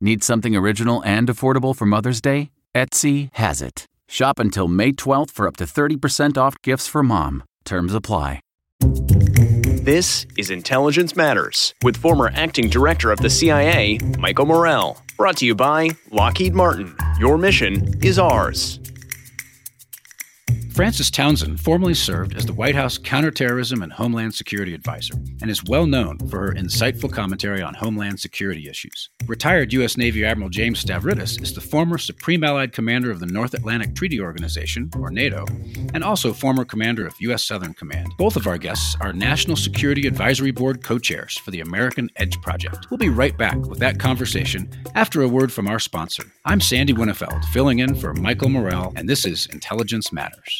Need something original and affordable for Mother's Day? Etsy has it. Shop until May 12th for up to 30% off gifts for mom. Terms apply. This is Intelligence Matters with former acting director of the CIA, Michael Morell. Brought to you by Lockheed Martin. Your mission is ours. Frances Townsend formerly served as the White House Counterterrorism and Homeland Security Advisor and is well known for her insightful commentary on Homeland Security issues. Retired U.S. Navy Admiral James Stavridis is the former Supreme Allied Commander of the North Atlantic Treaty Organization, or NATO, and also former Commander of U.S. Southern Command. Both of our guests are National Security Advisory Board co chairs for the American Edge Project. We'll be right back with that conversation after a word from our sponsor. I'm Sandy Winnefeld, filling in for Michael Morell, and this is Intelligence Matters.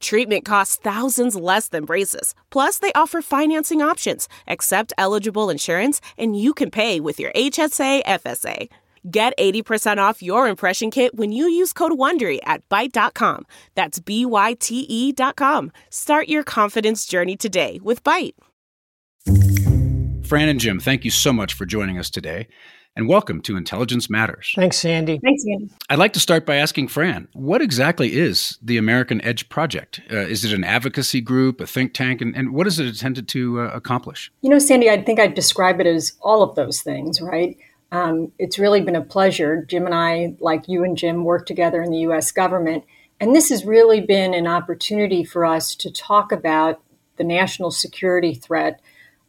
Treatment costs thousands less than braces. Plus, they offer financing options, accept eligible insurance, and you can pay with your HSA FSA. Get 80% off your impression kit when you use code WONDERY at Byte.com. That's B-Y-T-E dot com. Start your confidence journey today with Byte. Fran and Jim, thank you so much for joining us today and welcome to Intelligence Matters. Thanks, Sandy. Thanks, Sandy. I'd like to start by asking Fran, what exactly is the American Edge Project? Uh, is it an advocacy group, a think tank, and, and what is it intended to uh, accomplish? You know, Sandy, I think I'd describe it as all of those things, right? Um, it's really been a pleasure. Jim and I, like you and Jim, work together in the US government. And this has really been an opportunity for us to talk about the national security threat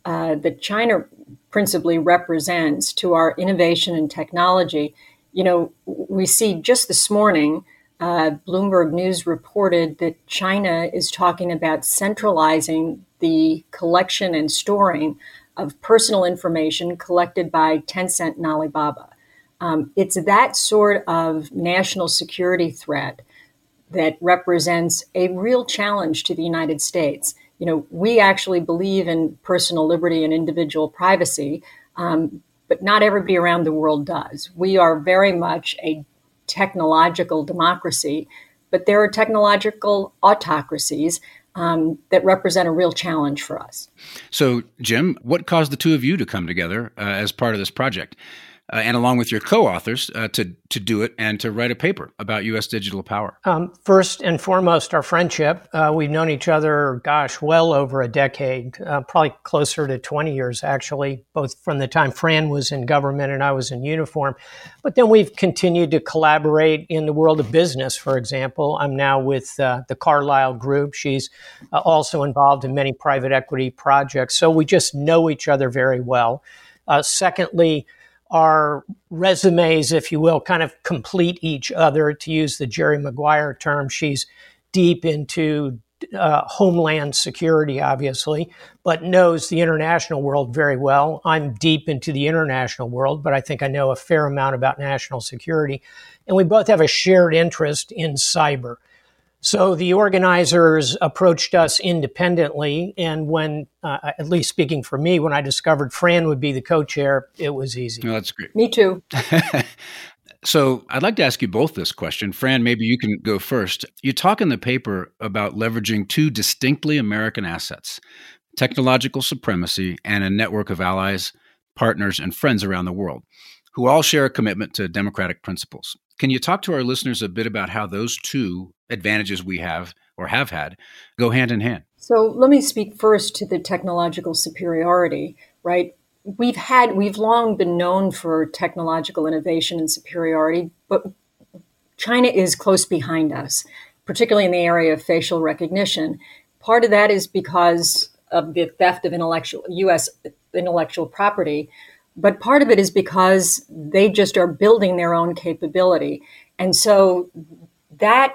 uh, that China principally represents to our innovation and technology. You know, we see just this morning, uh, Bloomberg News reported that China is talking about centralizing the collection and storing of personal information collected by Tencent and Alibaba. Um, it's that sort of national security threat that represents a real challenge to the United States you know, we actually believe in personal liberty and individual privacy, um, but not everybody around the world does. We are very much a technological democracy, but there are technological autocracies um, that represent a real challenge for us. So, Jim, what caused the two of you to come together uh, as part of this project? Uh, and along with your co-authors uh, to to do it and to write a paper about U.S. digital power? Um, first and foremost, our friendship. Uh, we've known each other, gosh, well over a decade, uh, probably closer to 20 years, actually, both from the time Fran was in government and I was in uniform. But then we've continued to collaborate in the world of business. For example, I'm now with uh, the Carlyle Group. She's uh, also involved in many private equity projects, so we just know each other very well. secondly our resumes, if you will, kind of complete each other. To use the Jerry Maguire term, she's deep into uh, homeland security, obviously, but knows the international world very well. I'm deep into the international world, but I think I know a fair amount about national security. And we both have a shared interest in cyber. So the organizers approached us independently, and when, uh, at least speaking for me, when I discovered Fran would be the co-chair, it was easy. Oh, that's great. Me too. so I'd like to ask you both this question. Fran, maybe you can go first. You talk in the paper about leveraging two distinctly American assets technological supremacy and a network of allies, partners, and friends around the world who all share a commitment to democratic principles. Can you talk to our listeners a bit about how those two advantages we have or have had go hand in hand? So let me speak first to the technological superiority, right? We've had, we've long been known for technological innovation and superiority, but China is close behind us, particularly in the area of facial recognition. Part of that is because of the theft of intellectual U.S. intellectual property, but part of it is because they just are building their own capability, and so that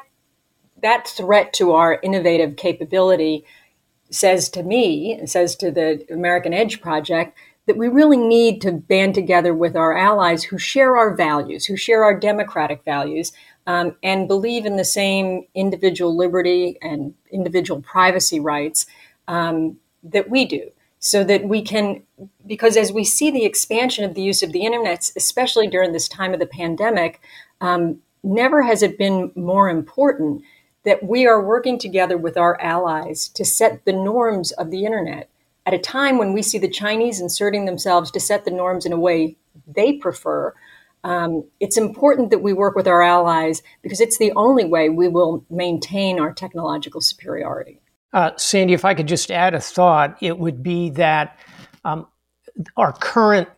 that threat to our innovative capability says to me, says to the American Edge Project, that we really need to band together with our allies who share our values, who share our democratic values, um, and believe in the same individual liberty and individual privacy rights um, that we do. So that we can, because as we see the expansion of the use of the internet, especially during this time of the pandemic, um, never has it been more important that we are working together with our allies to set the norms of the internet at a time when we see the Chinese inserting themselves to set the norms in a way they prefer. Um, it's important that we work with our allies because it's the only way we will maintain our technological superiority. Uh, Sandy, if I could just add a thought, it would be that um, our current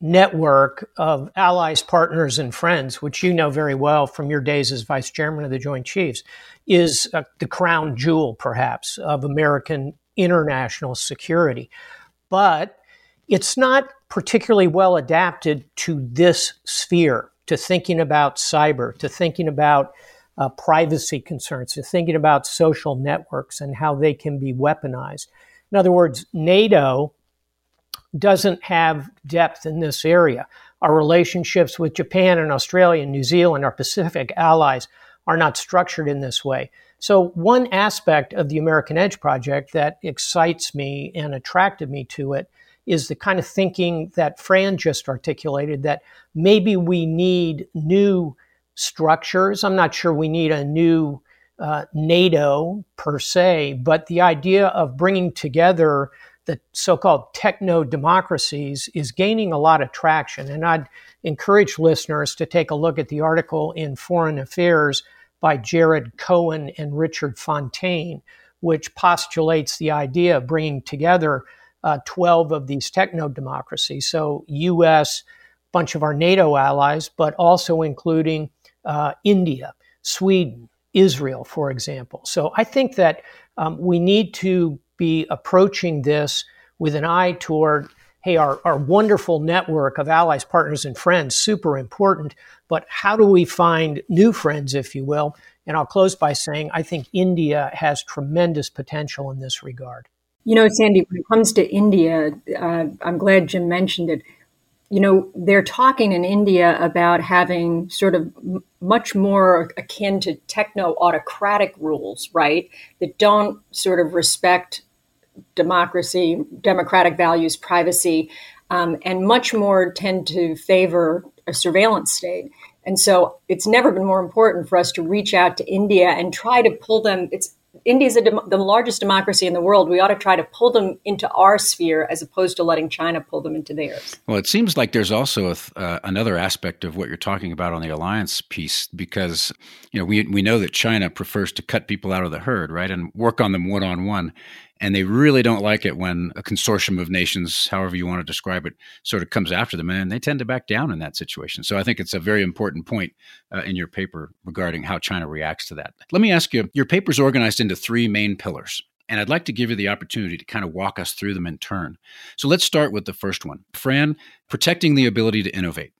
network of allies, partners, and friends, which you know very well from your days as vice chairman of the Joint Chiefs, is uh, the crown jewel, perhaps, of American international security. But it's not particularly well adapted to this sphere, to thinking about cyber, to thinking about uh, privacy concerns, to thinking about social networks and how they can be weaponized. In other words, NATO doesn't have depth in this area. Our relationships with Japan and Australia and New Zealand, our Pacific allies, are not structured in this way. So, one aspect of the American Edge project that excites me and attracted me to it is the kind of thinking that Fran just articulated that maybe we need new structures. I'm not sure we need a new uh, NATO per se, but the idea of bringing together the so called techno democracies is gaining a lot of traction. And I'd encourage listeners to take a look at the article in Foreign Affairs by Jared Cohen and Richard Fontaine, which postulates the idea of bringing together uh, 12 of these techno democracies. So, US, a bunch of our NATO allies, but also including uh, India, Sweden, Israel, for example. So, I think that um, we need to be approaching this with an eye toward hey, our, our wonderful network of allies, partners, and friends, super important, but how do we find new friends, if you will? And I'll close by saying I think India has tremendous potential in this regard. You know, Sandy, when it comes to India, uh, I'm glad Jim mentioned it. You know, they're talking in India about having sort of much more akin to techno autocratic rules, right? That don't sort of respect democracy, democratic values, privacy, um, and much more tend to favor a surveillance state. And so it's never been more important for us to reach out to India and try to pull them. It's India is dem- the largest democracy in the world. We ought to try to pull them into our sphere as opposed to letting China pull them into theirs. Well, it seems like there's also a, uh, another aspect of what you're talking about on the alliance piece, because you know we we know that China prefers to cut people out of the herd, right, and work on them one on one and they really don't like it when a consortium of nations, however you want to describe it, sort of comes after them, and they tend to back down in that situation. So I think it's a very important point uh, in your paper regarding how China reacts to that. Let me ask you: your paper is organized into three main pillars. And I'd like to give you the opportunity to kind of walk us through them in turn. So let's start with the first one. Fran, protecting the ability to innovate.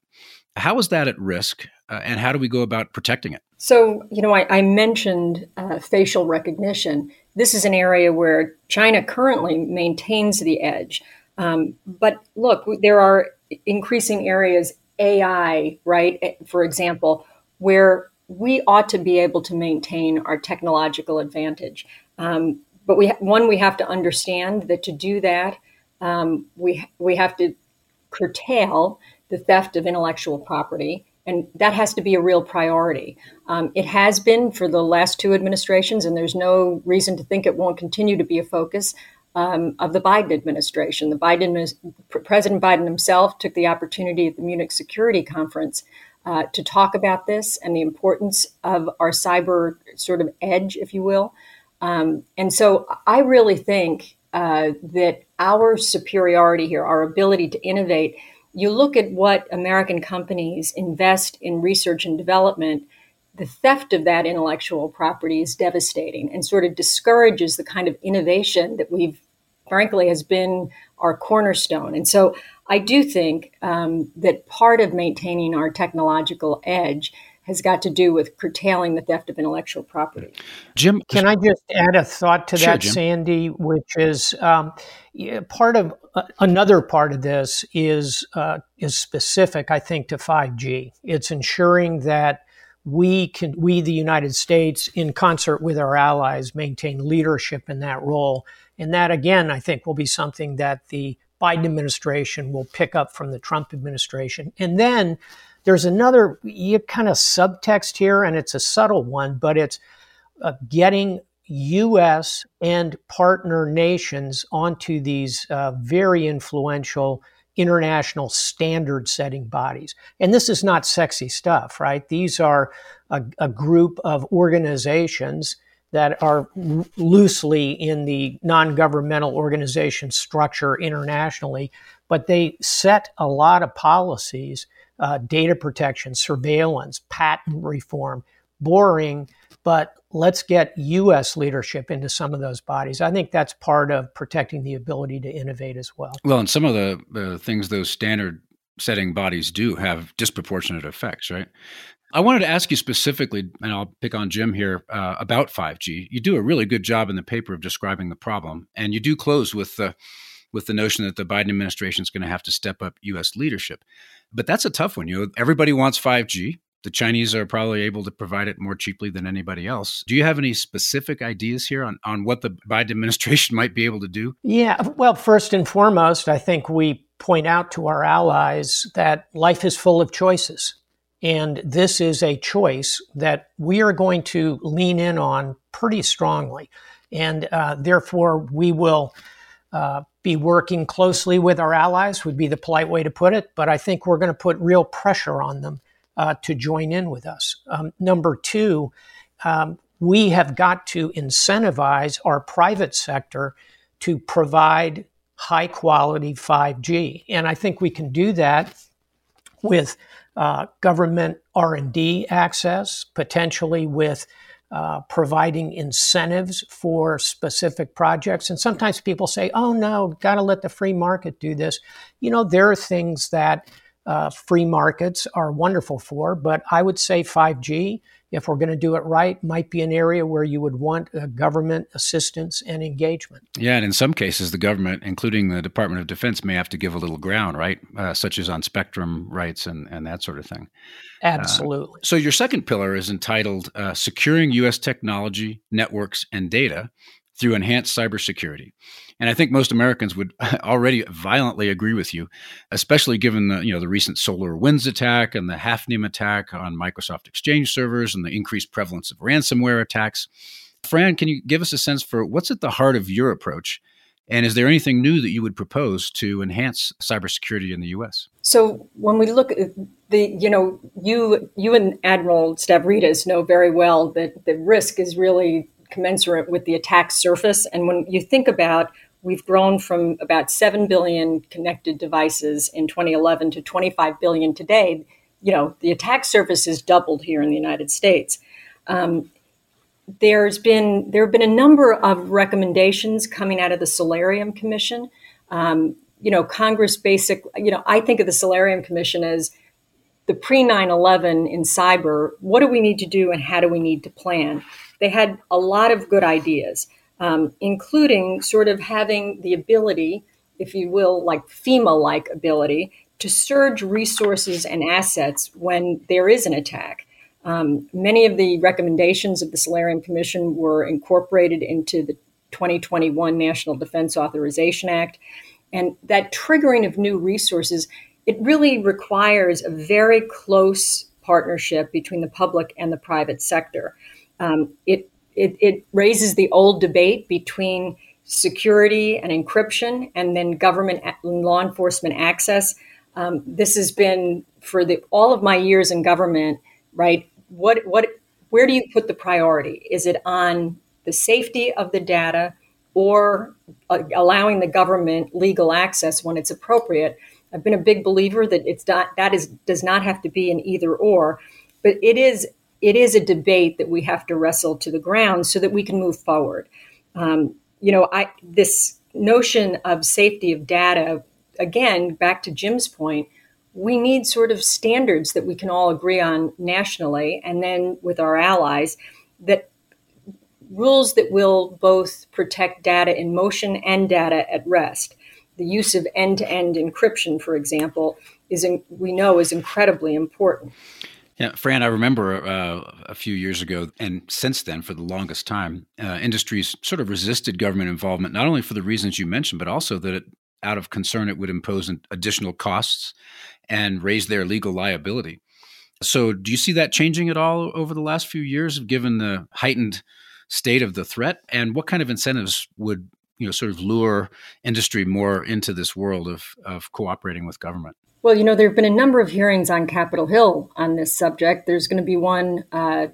How is that at risk, uh, and how do we go about protecting it? So, you know, I, I mentioned uh, facial recognition this is an area where China currently maintains the edge. Um, but look, there are increasing areas, AI, right, for example, where we ought to be able to maintain our technological advantage. Um, but we one we have to understand that to do that, um, we we have to curtail the theft of intellectual property, and that has to be a real priority. Um, it has been for the last two administrations, and there's no reason to think it won't continue to be a focus. Um, of the Biden administration. The Biden President Biden himself took the opportunity at the Munich Security Conference uh, to talk about this and the importance of our cyber sort of edge, if you will. Um, and so I really think uh, that our superiority here, our ability to innovate, you look at what American companies invest in research and development, the theft of that intellectual property is devastating and sort of discourages the kind of innovation that we've, frankly, has been our cornerstone. And so I do think um, that part of maintaining our technological edge has got to do with curtailing the theft of intellectual property. Jim, can I just add a thought to sure, that, Jim. Sandy? Which is um, part of another part of this is uh, is specific, I think, to five G. It's ensuring that we can, we the United States, in concert with our allies, maintain leadership in that role, and that again, I think, will be something that the Biden administration will pick up from the Trump administration. And then there's another kind of subtext here, and it's a subtle one, but it's uh, getting U.S. and partner nations onto these uh, very influential international standard setting bodies. And this is not sexy stuff, right? These are a, a group of organizations that are loosely in the non governmental organization structure internationally, but they set a lot of policies uh, data protection, surveillance, patent reform. Boring, but let's get U.S. leadership into some of those bodies. I think that's part of protecting the ability to innovate as well. Well, and some of the, things those standard setting bodies do have disproportionate effects, right? I wanted to ask you specifically, and I'll pick on Jim here uh, about 5G. You do a really good job in the paper of describing the problem, and you do close with the with the notion that the Biden administration is going to have to step up U.S. leadership. But that's a tough one. You know, everybody wants 5G. The Chinese are probably able to provide it more cheaply than anybody else. Do you have any specific ideas here on, on what the Biden administration might be able to do? Yeah. Well, first and foremost, I think we point out to our allies that life is full of choices. And this is a choice that we are going to lean in on pretty strongly. And uh, therefore, we will uh, be working closely with our allies, would be the polite way to put it. But I think we're going to put real pressure on them uh, to join in with us. Um, number two, um, we have got to incentivize our private sector to provide high quality 5G. And I think we can do that with uh, government R&D access, potentially with uh, providing incentives for specific projects. And sometimes people say, oh no, got to let the free market do this. You know, there are things that uh, free markets are wonderful for, but I would say 5G, if we're going to do it right, might be an area where you would want uh, government assistance and engagement. Yeah, and in some cases, the government, including the Department of Defense, may have to give a little ground, right? Uh, such as on spectrum rights and, and that sort of thing. Absolutely. Uh, so, your second pillar is entitled uh, Securing U.S. Technology, Networks, and Data through Enhanced Cybersecurity. And I think most Americans would already violently agree with you, especially given the you know the recent SolarWinds attack and the Hafnium attack on Microsoft Exchange servers and the increased prevalence of ransomware attacks. Fran, can you give us a sense for what's at the heart of your approach? And is there anything new that you would propose to enhance cybersecurity in the U.S.? So when we look at the, you know, you you and Admiral Stavridis know very well that the risk is really commensurate with the attack surface. And when you think about We've grown from about 7 billion connected devices in 2011 to 25 billion today. You know, the attack surface has doubled here in the United States. Um, there's been there have been a number of recommendations coming out of the Solarium Commission. Um, you know, Congress basic. You know, I think of the Solarium Commission as the pre 9/11 in cyber. What do we need to do, and how do we need to plan? They had a lot of good ideas um, including sort of having the ability, if you will, like FEMA like ability, to surge resources and assets when there is an attack. Um, many of the recommendations of the Solarium Commission were incorporated into the 2021 National Defense Authorization Act. And that triggering of new resources, it really requires a very close partnership between the public and the private sector. Um, it, it, it raises the old debate between security and encryption and then government law enforcement access. Um, this has been for the all of my years in government, right? What what where do you put the priority? Is it on the safety of the data or uh, allowing the government legal access when it's appropriate? I've been a big believer that it's not that is does not have to be an either or, but it is it is a debate that we have to wrestle to the ground so that we can move forward. Um, you know, I this notion of safety of data again back to Jim's point we need sort of standards that we can all agree on nationally and then with our allies that rules that will both protect data in motion and data at rest. The use of end to end encryption, for example, is in, we know is incredibly important. Yeah, Fran, I remember uh, a few years ago, and since then, for the longest time, uh, industries sort of resisted government involvement, not only for the reasons you mentioned, but also that it, out of concern it would impose additional costs and raise their legal liability. So, do you see that changing at all over the last few years, given the heightened state of the threat? And what kind of incentives would you know sort of lure industry more into this world of of cooperating with government? Well, you know, there have been a number of hearings on Capitol Hill on this subject. There's going to be one uh,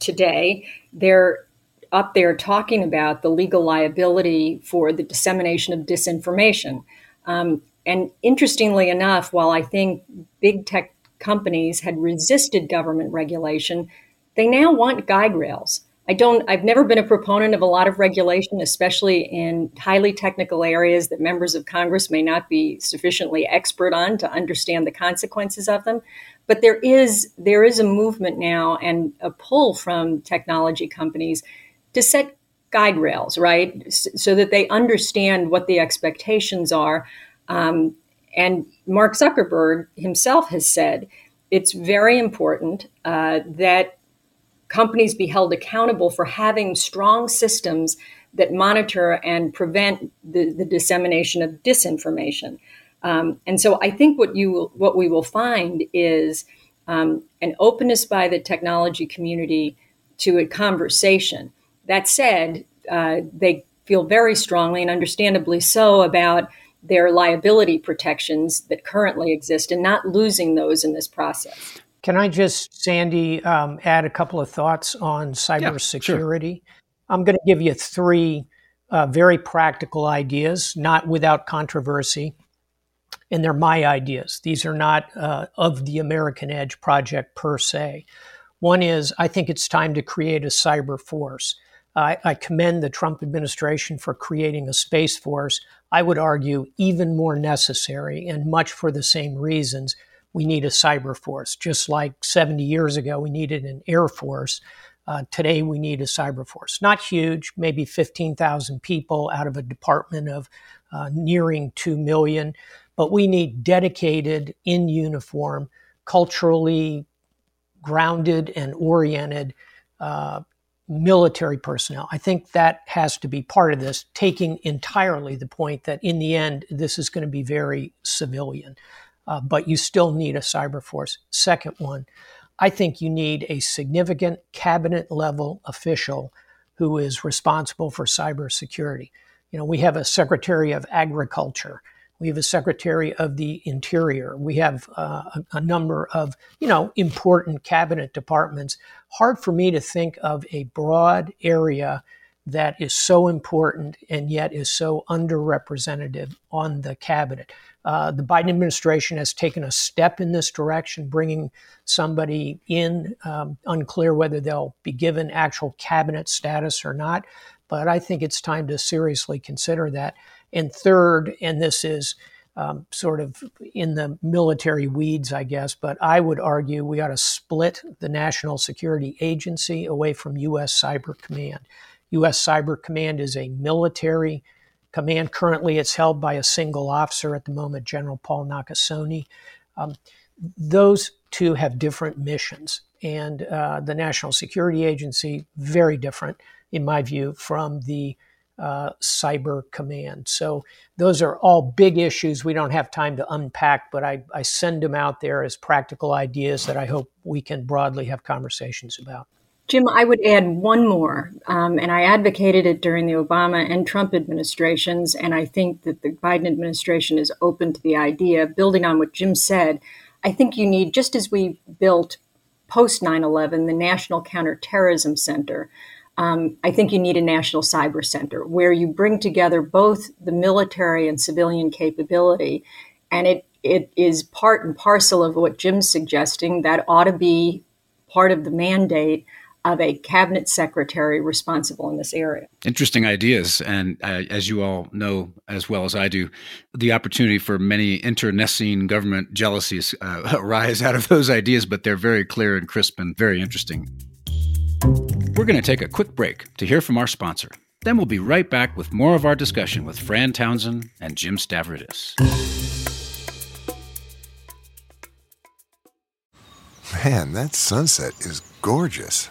today. They're up there talking about the legal liability for the dissemination of disinformation. Um, and interestingly enough, while I think big tech companies had resisted government regulation, they now want guide rails. I don't, I've never been a proponent of a lot of regulation, especially in highly technical areas that members of Congress may not be sufficiently expert on to understand the consequences of them. But there is, there is a movement now and a pull from technology companies to set guide rails, right? So that they understand what the expectations are um, and Mark Zuckerberg himself has said it's very important uh, that companies be held accountable for having strong systems that monitor and prevent the, the dissemination of disinformation. Um, and so I think what you what we will find is um, an openness by the technology community to a conversation. That said, uh, they feel very strongly and understandably so about their liability protections that currently exist and not losing those in this process. Can I just, Sandy, um, add a couple of thoughts on cybersecurity? Yeah, sure. I'm going to give you three uh, very practical ideas, not without controversy. And they're my ideas. These are not uh, of the American Edge project per se. One is I think it's time to create a cyber force. I, I commend the Trump administration for creating a space force. I would argue even more necessary and much for the same reasons. We need a cyber force. Just like 70 years ago, we needed an air force. Uh, today, we need a cyber force. Not huge, maybe 15,000 people out of a department of uh, nearing 2 million, but we need dedicated, in uniform, culturally grounded and oriented uh, military personnel. I think that has to be part of this, taking entirely the point that in the end, this is going to be very civilian, uh, but you still need a cyber force. Second one, I think you need a significant cabinet level official who is responsible for cybersecurity. You know, we have a Secretary of Agriculture we have a Secretary of the Interior. We have uh, a, a, number of, you know, important cabinet departments. Hard for me to think of a broad area that is so important and yet is so underrepresented on the cabinet. Uh, the Biden administration has taken a step in this direction, bringing somebody in, um, unclear whether they'll be given actual cabinet status or not. But I think it's time to seriously consider that. And third, and this is um, sort of in the military weeds, I guess, but I would argue we ought to split the National Security Agency away from U.S. Cyber Command. U.S. Cyber Command is a military command. Currently, it's held by a single officer at the moment, General Paul Nakasone. Um, those two have different missions. And uh, the National Security Agency, very different, in my view, from the uh, Cyber Command. So those are all big issues we don't have time to unpack, but I, I send them out there as practical ideas that I hope we can broadly have conversations about. Jim, I would add one more, um, and I advocated it during the Obama and Trump administrations, and I think that the Biden administration is open to the idea. Building on what Jim said, I think you need, just as we built post 9 11, the National Counterterrorism Center, um, I think you need a national cyber center where you bring together both the military and civilian capability. And it, it is part and parcel of what Jim's suggesting that ought to be part of the mandate of a cabinet secretary responsible in this area. Interesting ideas. And uh, as you all know as well as I do, the opportunity for many internecine government jealousies uh, arise out of those ideas, but they're very clear and crisp and very interesting. We're going to take a quick break to hear from our sponsor. Then we'll be right back with more of our discussion with Fran Townsend and Jim Stavridis. Man, that sunset is gorgeous.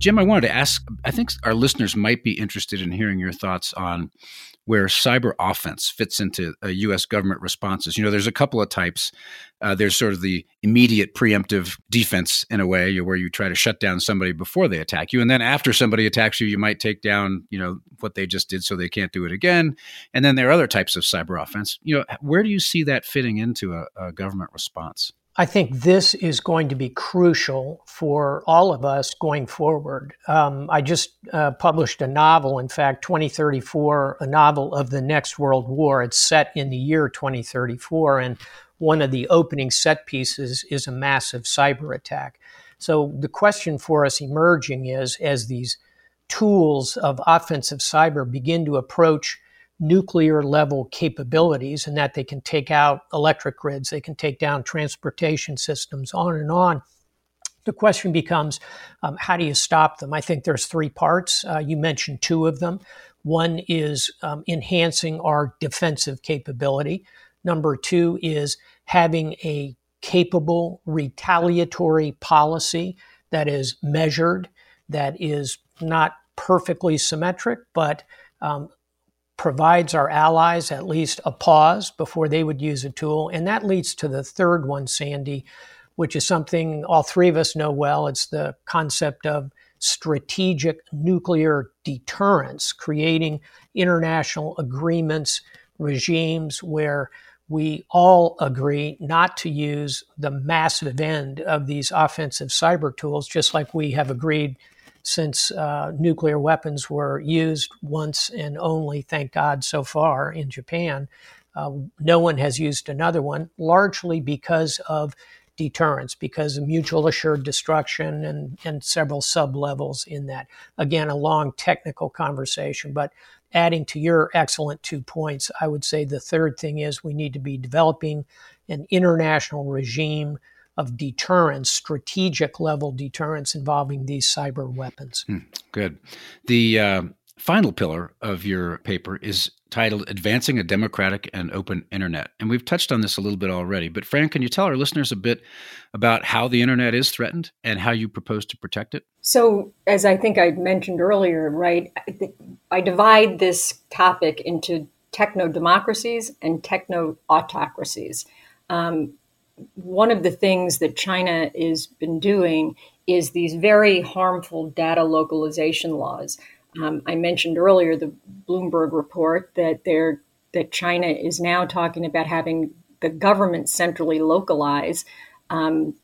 Jim, I wanted to ask I think our listeners might be interested in hearing your thoughts on where cyber offense fits into U.S. government responses. You know, there's a couple of types. Uh, there's sort of the immediate preemptive defense in a way, where you try to shut down somebody before they attack you, and then after somebody attacks you, you might take down, you know, what they just did so they can't do it again. And then there are other types of cyber offense. You know, where do you see that fitting into a, a government response? I think this is going to be crucial for all of us going forward. Um, I just uh, published a novel, in fact, 2034, a novel of the next world war. It's set in the year 2034, and one of the opening set pieces is a massive cyber attack. So the question for us emerging is as these tools of offensive cyber begin to approach nuclear level capabilities and that they can take out electric grids, they can take down transportation systems, on and on. The question becomes, um, how do you stop them? I think there's three parts. Uh, you mentioned two of them. One is um, enhancing our defensive capability. Number two is having a capable retaliatory policy that is measured, that is not perfectly symmetric, but um, provides our allies at least a pause before they would use a tool. And that leads to the third one, Sandy, which is something all three of us know well. It's the concept of strategic nuclear deterrence, creating international agreements, regimes where we all agree not to use the massive end of these offensive cyber tools, just like we have agreed since uh, nuclear weapons were used once and only, thank God, so far in Japan. Uh, no one has used another one, largely because of deterrence, because of mutual assured destruction and, and several sub levels in that. Again, a long technical conversation, but adding to your excellent two points, I would say the third thing is we need to be developing an international regime of deterrence, strategic level deterrence involving these cyber weapons. Hmm, good. The uh, final pillar of your paper is titled Advancing a Democratic and Open Internet. And we've touched on this a little bit already, but Fran, can you tell our listeners a bit about how the internet is threatened and how you propose to protect it? So, as I think I mentioned earlier, right, I divide this topic into techno democracies and techno autocracies. Um, one of the things that China has been doing is these very harmful data localization laws. Um, I mentioned earlier the Bloomberg report that they're, that China is now talking about having the government centrally localize um,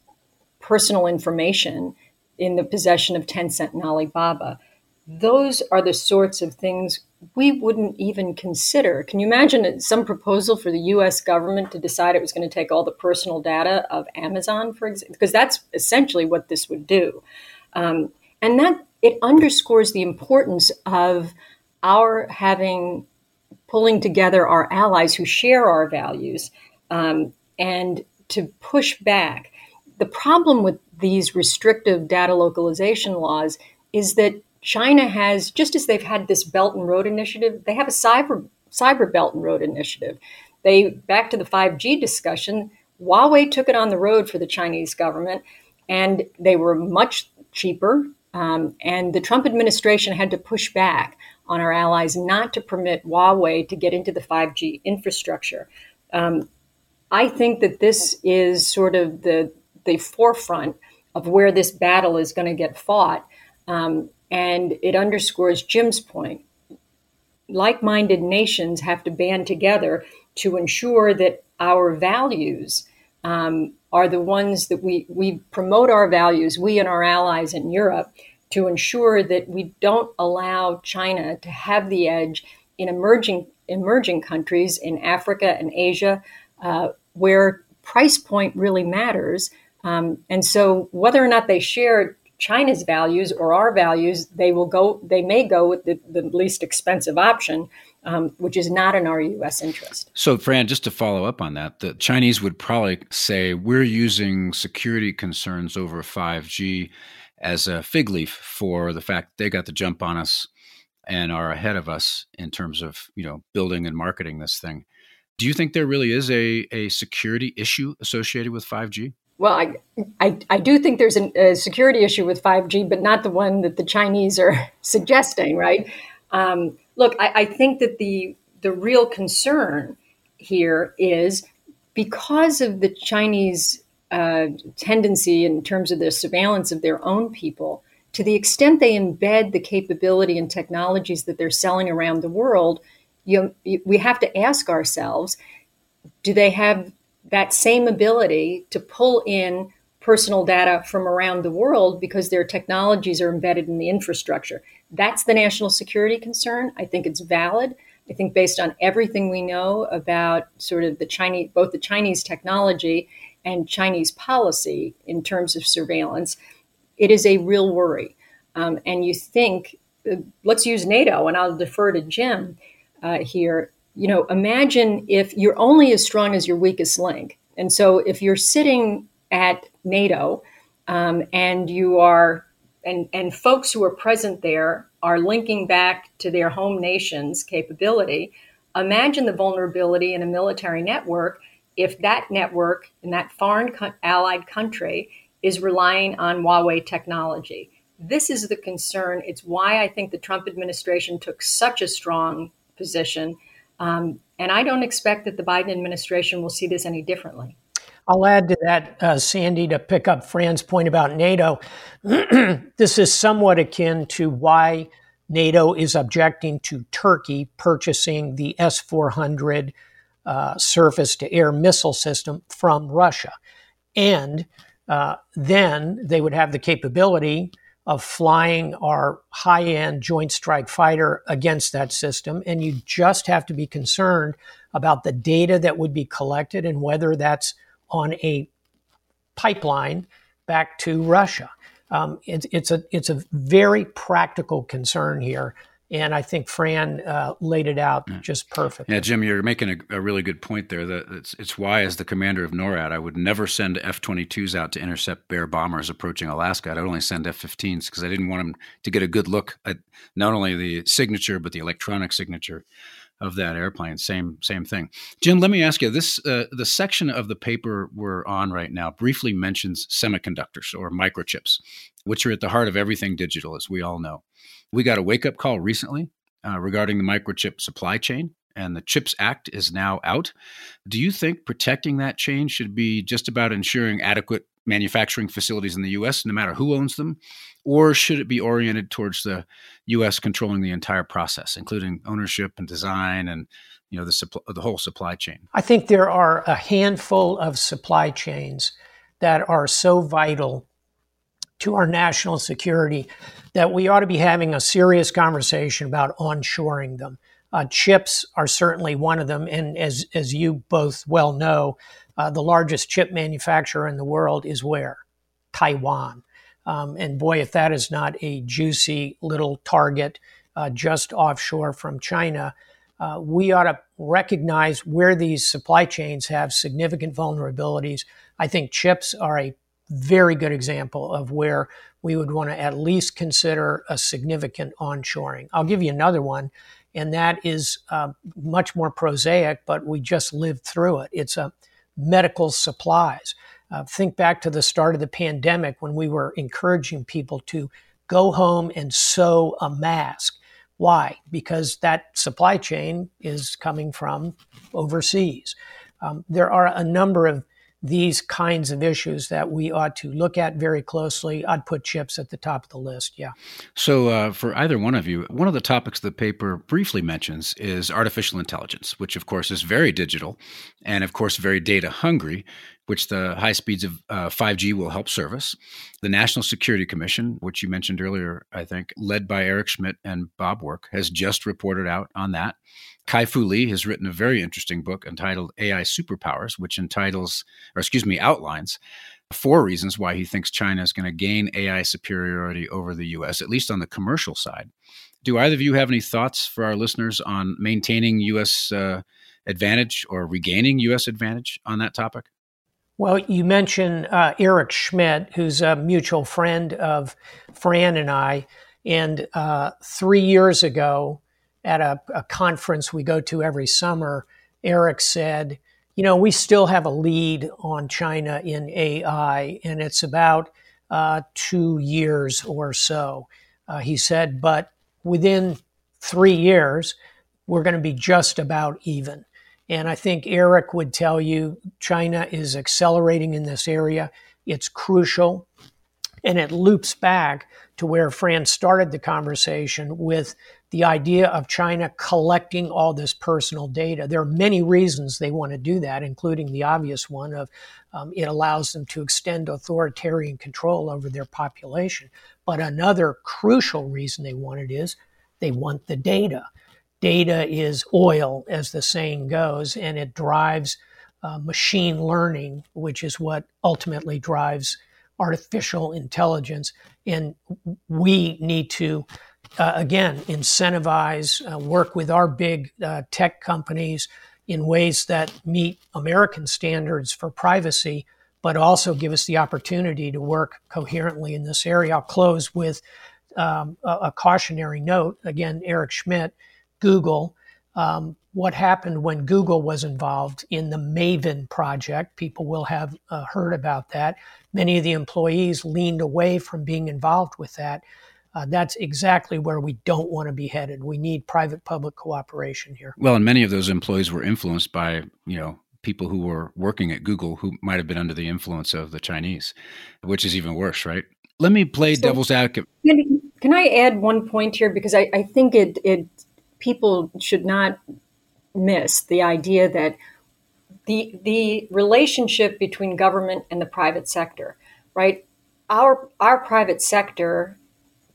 personal information in the possession of Tencent and Alibaba. Those are the sorts of things we wouldn't even consider. Can you imagine some proposal for the US government to decide it was going to take all the personal data of Amazon, for example? Because that's essentially what this would do. Um, and that it underscores the importance of our having pulling together our allies who share our values um, and to push back. The problem with these restrictive data localization laws is that China has, just as they've had this Belt and Road Initiative, they have a cyber cyber Belt and Road Initiative. They back to the 5G discussion. Huawei took it on the road for the Chinese government, and they were much cheaper. Um, and the Trump administration had to push back on our allies not to permit Huawei to get into the 5G infrastructure. Um, I think that this is sort of the the forefront of where this battle is going to get fought. Um, and it underscores Jim's point. Like minded nations have to band together to ensure that our values um, are the ones that we, we promote our values, we and our allies in Europe, to ensure that we don't allow China to have the edge in emerging emerging countries in Africa and Asia, uh, where price point really matters. Um, and so, whether or not they share China's values or our values, they will go. They may go with the, the least expensive option, um, which is not in our U.S. interest. So, Fran, just to follow up on that, the Chinese would probably say we're using security concerns over 5G as a fig leaf for the fact they got the jump on us and are ahead of us in terms of you know building and marketing this thing. Do you think there really is a, a security issue associated with 5G? Well, I, I, I do think there's an, a security issue with 5G, but not the one that the Chinese are suggesting, right? Um, look, I, I think that the the real concern here is because of the Chinese uh, tendency in terms of the surveillance of their own people, to the extent they embed the capability and technologies that they're selling around the world, you, we have to ask ourselves do they have that same ability to pull in personal data from around the world because their technologies are embedded in the infrastructure. That's the national security concern. I think it's valid. I think based on everything we know about sort of the Chinese, both the Chinese technology and Chinese policy in terms of surveillance, it is a real worry. Um, and you think, uh, let's use NATO, and I'll defer to Jim uh, here you know, imagine if you're only as strong as your weakest link. And so if you're sitting at NATO um, and you are, and, and folks who are present there are linking back to their home nation's capability, imagine the vulnerability in a military network if that network in that foreign co- allied country is relying on Huawei technology. This is the concern. It's why I think the Trump administration took such a strong position um, and I don't expect that the Biden administration will see this any differently. I'll add to that, uh, Sandy, to pick up Fran's point about NATO. this is somewhat akin to why NATO is objecting to Turkey purchasing the S 400 uh, surface to air missile system from Russia. And uh, then they would have the capability of flying our high end Joint Strike Fighter against that system. And you just have to be concerned about the data that would be collected and whether that's on a pipeline back to Russia. Um, it's, it's, a, it's a very practical concern here. And I think Fran uh, laid it out yeah. just perfect. Yeah, Jim, you're making a, a, really good point there. That it's, it's why, as the commander of NORAD, I would never send F-22s out to intercept Bear bombers approaching Alaska. I'd only send F-15s because I didn't want them to get a good look at not only the signature but the electronic signature of that airplane. Same same thing. Jim, let me ask you this: uh, the section of the paper we're on right now briefly mentions semiconductors or microchips, which are at the heart of everything digital, as we all know. We got a wake up call recently uh, regarding the microchip supply chain, and the CHIPS Act is now out. Do you think protecting that chain should be just about ensuring adequate manufacturing facilities in the US, no matter who owns them? Or should it be oriented towards the US controlling the entire process, including ownership and design and you know the, the whole supply chain? I think there are a handful of supply chains that are so vital to our national security that we ought to be having a serious conversation about onshoring them. Uh, chips are certainly one of them, and as as you both well know, uh, the largest chip manufacturer in the world is where Taiwan. Um, and boy, if that is not a juicy little target uh, just offshore from China, uh, we ought to recognize where these supply chains have significant vulnerabilities. I think chips are a very good example of where we would want to at least consider a significant onshoring. I'll give you another one, and that is uh, much more prosaic, but we just lived through it. It's a medical supplies. Uh, think back to the start of the pandemic when we were encouraging people to go home and sew a mask. Why? Because that supply chain is coming from overseas. Um, there are a number of these kinds of issues that we ought to look at very closely. I'd put chips at the top of the list. Yeah. So, uh, for either one of you, one of the topics the paper briefly mentions is artificial intelligence, which, of course, is very digital and, of course, very data hungry, which the high speeds of uh, 5G will help service. The National Security Commission, which you mentioned earlier, I think, led by Eric Schmidt and Bob Work, has just reported out on that. Kai Fu Lee has written a very interesting book entitled AI Superpowers, which entitles, or excuse me, outlines four reasons why he thinks China is going to gain AI superiority over the US, at least on the commercial side. Do either of you have any thoughts for our listeners on maintaining US uh, advantage or regaining US advantage on that topic? Well, you mentioned uh, Eric Schmidt, who's a mutual friend of Fran and I. And uh, three years ago, at a, a, conference we go to every summer, Eric said, You know, we still have a lead on China in AI, and it's about uh, two years or so. Uh, he said, but within three years, we're going to be just about even. And I think Eric would tell you China is accelerating in this area. It's crucial. And it loops back to where Fran started the conversation with the idea of China collecting all this personal data. There are many reasons they want to do that, including the obvious one of um, it allows them to extend authoritarian control over their population. But another crucial reason they want it is they want the data data is oil, as the saying goes, and it drives uh, machine learning, which is what ultimately drives artificial intelligence. And we need to, uh, again, incentivize, uh, work with our big uh, tech companies in ways that meet American standards for privacy, but also give us the opportunity to work coherently in this area. I'll close with um, a, a cautionary note. Again, Eric Schmidt Google. Um, what happened when Google was involved in the Maven project. People will have uh, heard about that. Many of the employees leaned away from being involved with that. Uh, that's exactly where we don't want to be headed. We need private public cooperation here. Well, and many of those employees were influenced by, you know, people who were working at Google who might have been under the influence of the Chinese, which is even worse, right? Let me play so, devil's advocate. Can, can I add one point here? Because I, I think it, it people should not miss the idea that the the relationship between government and the private sector, right? Our our private sector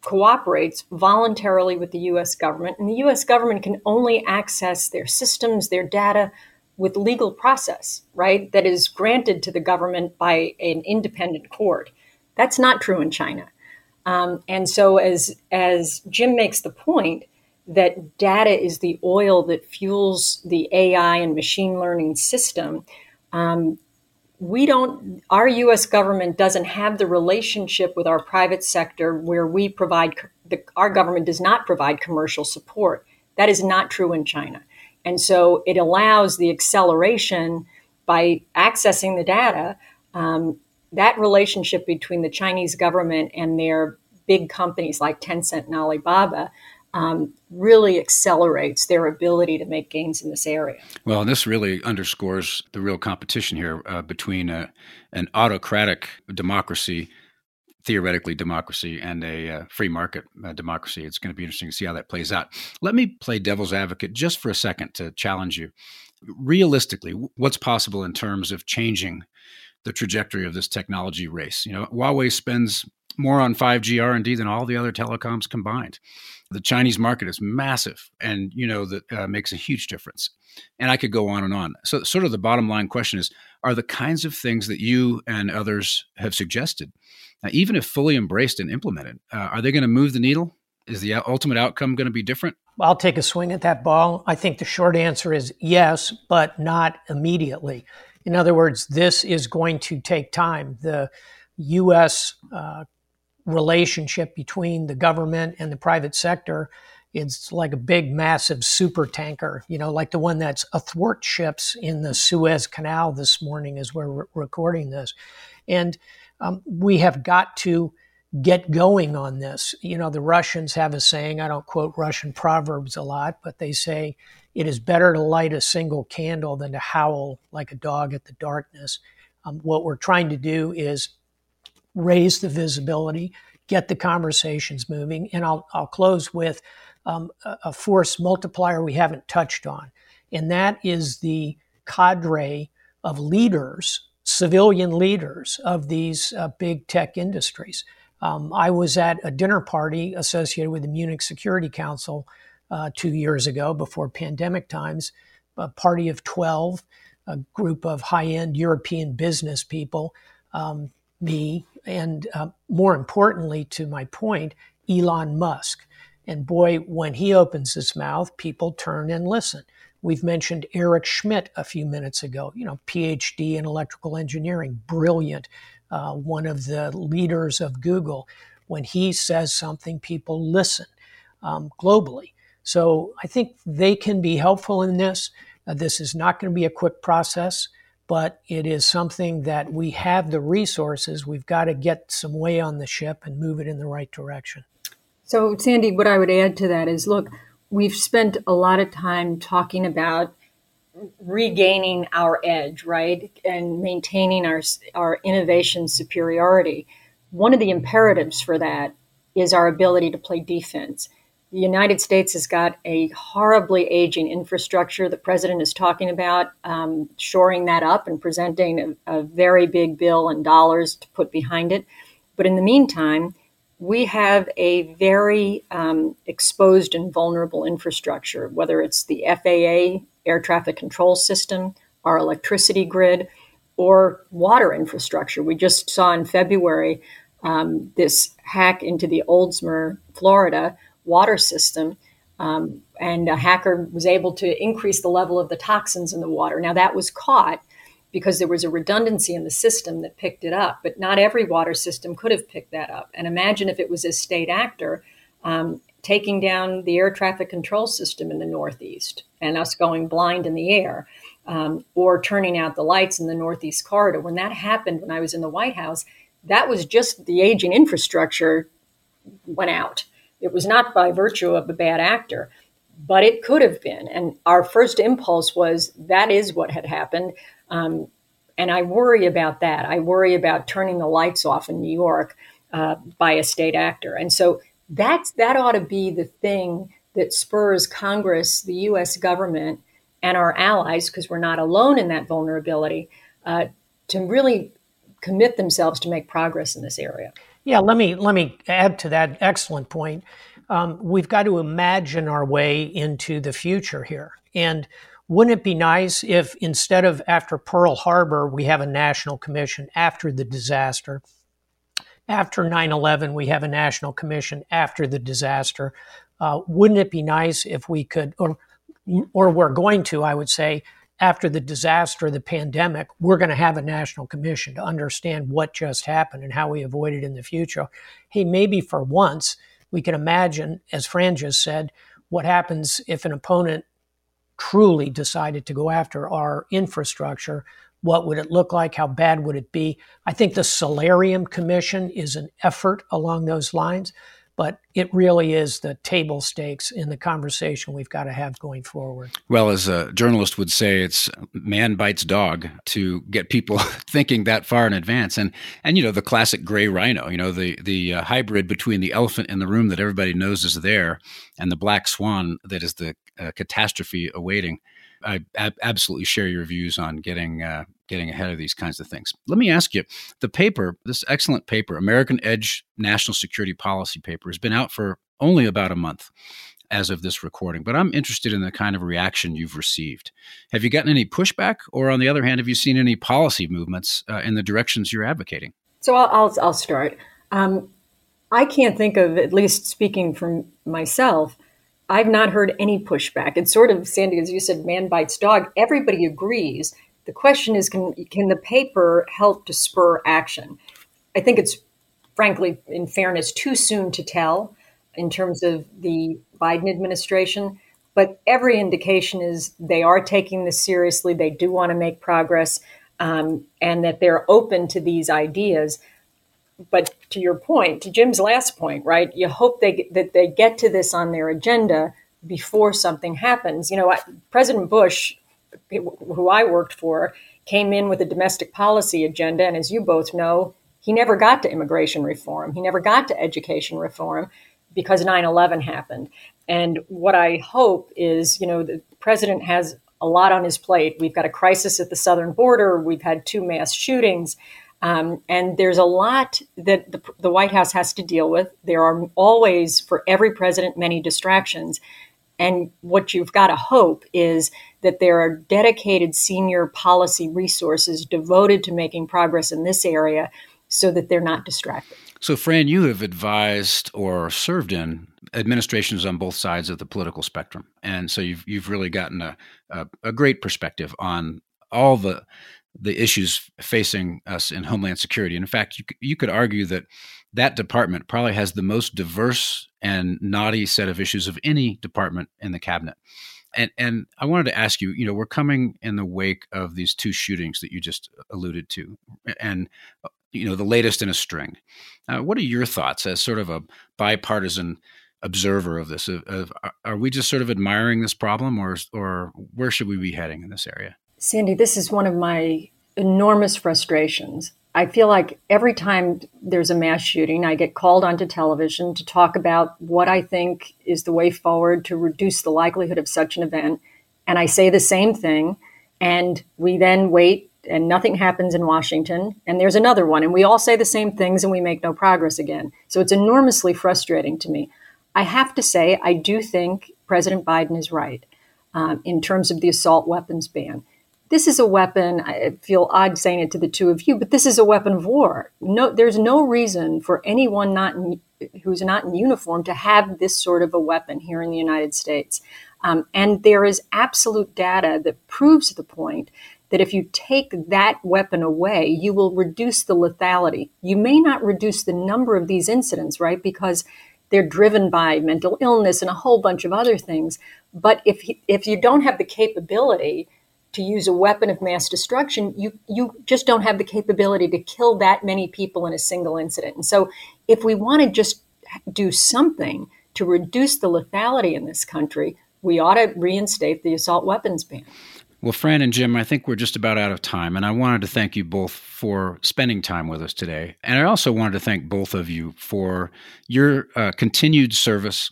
cooperates voluntarily with the US government and the US government can only access their systems, their data with legal process, right? That is granted to the government by an independent court. That's not true in China. Um, and so as as Jim makes the point, that data is the oil that fuels the AI and machine learning system. Um, we don't, our US government doesn't have the relationship with our private sector where we provide, the, our government does not provide commercial support. That is not true in China. And so it allows the acceleration by accessing the data. Um, that relationship between the Chinese government and their big companies like Tencent and Alibaba um, really accelerates their ability to make gains in this area. Well, this really underscores the real competition here uh, between a, uh, an autocratic democracy, theoretically democracy, and a uh, free market uh, democracy. It's going to be interesting to see how that plays out. Let me play devil's advocate just for a second to challenge you. Realistically, what's possible in terms of changing the trajectory of this technology race? You know, Huawei spends more on 5G R&D than all the other telecoms combined. The Chinese market is massive, and you know that uh, makes a huge difference. And I could go on and on. So, sort of the bottom line question is: Are the kinds of things that you and others have suggested, uh, even if fully embraced and implemented, uh, are they going to move the needle? Is the ultimate outcome going to be different? I'll take a swing at that ball. I think the short answer is yes, but not immediately. In other words, this is going to take time. The U.S. Uh, relationship between the government and the private sector it's like a big massive super tanker you know like the one that's athwart ships in the suez canal this morning as we're re- recording this. And um, we have got to get going on this. You know the russians have a saying i don't quote russian proverbs a lot but they say it is better to light a single candle than to howl like a dog at the darkness. Um, what we're trying to do is raise the visibility, get the conversations moving. And I'll, I'll close with um, a, force multiplier we haven't touched on, and that is the cadre of leaders, civilian leaders of these uh, big tech industries. Um, I was at a dinner party associated with the Munich Security Council uh, two years ago before pandemic times, a party of 12, a group of high end European business people. Um, me, and uh, more importantly, to my point, Elon Musk. And boy, when he opens his mouth, people turn and listen. We've mentioned Eric Schmidt a few minutes ago, you know, PhD in electrical engineering, brilliant, uh, one of the leaders of Google. When he says something, people listen um, globally. So I think they can be helpful in this. Uh, this is not going to be a quick process but it is something that we have the resources. We've got to get some way on the ship and move it in the right direction. So, Sandy, what I would add to that is look, we've spent a lot of time talking about regaining our edge, right? And maintaining our, our innovation superiority. One of the imperatives for that is our ability to play defense the United States has got a horribly aging infrastructure. The president is talking about um, shoring that up and presenting a, a, very big bill and dollars to put behind it. But in the meantime, we have a very um, exposed and vulnerable infrastructure, whether it's the FAA air traffic control system, our electricity grid, or water infrastructure. We just saw in February um, this hack into the Oldsmar, Florida water system. Um, and a hacker was able to increase the level of the toxins in the water. Now, that was caught because there was a redundancy in the system that picked it up, but not every water system could have picked that up. And imagine if it was a state actor um, taking down the air traffic control system in the Northeast and us going blind in the air. Um, or turning out the lights in the Northeast corridor. When that happened, when I was in the White House, that was just the aging infrastructure went out. It was not by virtue of a bad actor, but it could have been. And our first impulse was that is what had happened. Um, and I worry about that. I worry about turning the lights off in New York uh, by a state actor. And so that's that ought to be the thing that spurs Congress, the U.S. government, and our allies, because we're not alone in that vulnerability, uh, to really commit themselves to make progress in this area. Yeah, let me let me add to that excellent point. Um, we've got to imagine our way into the future here, and wouldn't it be nice if instead of after Pearl Harbor we have a national commission after the disaster? After 9 11, we have a national commission after the disaster. Uh, wouldn't it be nice if we could, or, or we're going to, I would say, after the disaster, the pandemic, we're going to have a national commission to understand what just happened and how we avoid it in the future. Hey, maybe for once we can imagine, as Fran just said, what happens if an opponent truly decided to go after our infrastructure. What would it look like? How bad would it be? I think the Solarium Commission is an effort along those lines but it really is the table stakes in the conversation we've got to have going forward. Well, as a journalist would say, it's man bites dog to get people thinking that far in advance. And and you know the classic gray rhino, you know the the uh, hybrid between the elephant in the room that everybody knows is there and the black swan that is the uh, catastrophe awaiting. I ab- absolutely share your views on getting uh, getting ahead of these kinds of things. Let me ask you: the paper, this excellent paper, American Edge National Security Policy paper, has been out for only about a month as of this recording, but I'm interested in the kind of reaction you've received. Have you gotten any pushback, or on the other hand, have you seen any policy movements uh, in the directions you're advocating? So I'll, I'll, I'll start. Um, I can't think of, at least speaking from myself, I've not heard any pushback. It's sort of, Sandy, as you said, man bites dog. Everybody agrees. The question is can, can the paper help to spur action? I think it's, frankly, in fairness, too soon to tell in terms of the Biden administration. But every indication is they are taking this seriously. They do want to make progress um, and that they're open to these ideas but to your point, to Jim's last point, right? You hope they that they get to this on their agenda before something happens. You know, President Bush, who I worked for, came in with a domestic policy agenda, and as you both know, he never got to immigration reform. He never got to education reform because 9/11 happened. And what I hope is, you know, the president has a lot on his plate. We've got a crisis at the southern border. We've had two mass shootings. Um, and there's a lot that the, the, White House has to deal with. There are always, for every president, many distractions. And what you've got to hope is that there are dedicated senior policy resources devoted to making progress in this area so that they're not distracted. So, Fran, you have advised or served in administrations on both sides of the political spectrum. And so you've, you've really gotten a, a, a great perspective on all the the issues facing us in Homeland Security. And in fact, you, you could argue that that department probably has the most diverse and knotty set of issues of any department in the cabinet. And and I wanted to ask you, you know, we're coming in the wake of these two shootings that you just alluded to, and you know, the latest in a string. Uh, what are your thoughts as sort of a bipartisan observer of this? Of, of, are we just sort of admiring this problem, or or where should we be heading in this area? Sandy, this is one of my enormous frustrations. I feel like every time there's a mass shooting, I get called onto television to talk about what I think is the way forward to reduce the likelihood of such an event. And I say the same thing. And we then wait, and nothing happens in Washington. And there's another one. And we all say the same things, and we make no progress again. So it's enormously frustrating to me. I have to say, I do think President Biden is right um, in terms of the assault weapons ban this is a weapon. I feel odd saying it to the two of you, but this is a weapon of war. No, there's no reason for anyone not in, who's not in uniform to have this sort of a weapon here in the United States. Um, and there is absolute data that proves the point that if you take that weapon away, you will reduce the lethality. You may not reduce the number of these incidents, right? Because they're driven by mental illness and a whole bunch of other things. But if if you don't have the capability to use a weapon of mass destruction, you you just don't have the capability to kill that many people in a single incident. And so, if we want to just do something to reduce the lethality in this country, we ought to reinstate the assault weapons ban. Well, Fran and Jim, I think we're just about out of time, and I wanted to thank you both for spending time with us today. And I also wanted to thank both of you for your uh, continued service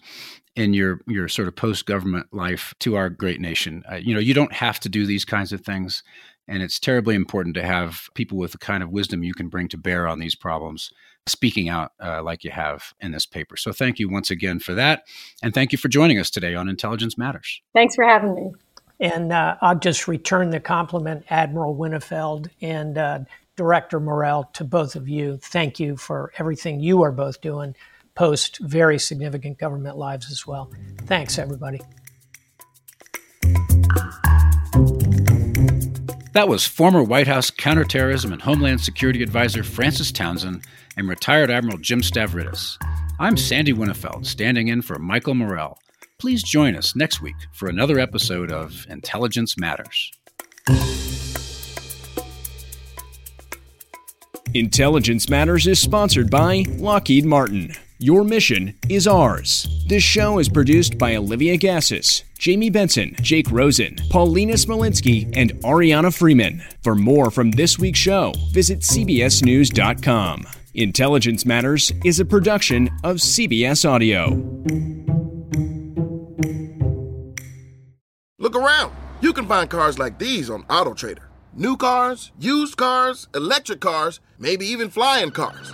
in your your sort of post government life to our great nation. Uh, you know, you don't have to do these kinds of things, and it's terribly important to have people with the kind of wisdom you can bring to bear on these problems speaking out uh, like you have in this paper. So thank you once again for that, and thank you for joining us today on Intelligence Matters. Thanks for having me. And uh, I'll just return the compliment, Admiral Winnefeld and uh, Director Morell, to both of you. Thank you for everything you are both doing post very significant government lives as well. Thanks, everybody. That was former White House counterterrorism and Homeland Security Advisor Frances Townsend and retired Admiral Jim Stavridis. I'm Sandy Winnefeld, standing in for Michael Morell. Please join us next week for another episode of Intelligence Matters. Intelligence Matters is sponsored by Lockheed Martin. Your mission is ours. This show is produced by Olivia Gazis, Jamie Benson, Jake Rosen, Paulina Smolinski, and Ariana Freeman. For more from this week's show, visit CBSNews.com. Intelligence Matters is a production of CBS Audio. Look around. You can find cars like these on AutoTrader. New cars, used cars, electric cars, maybe even flying cars.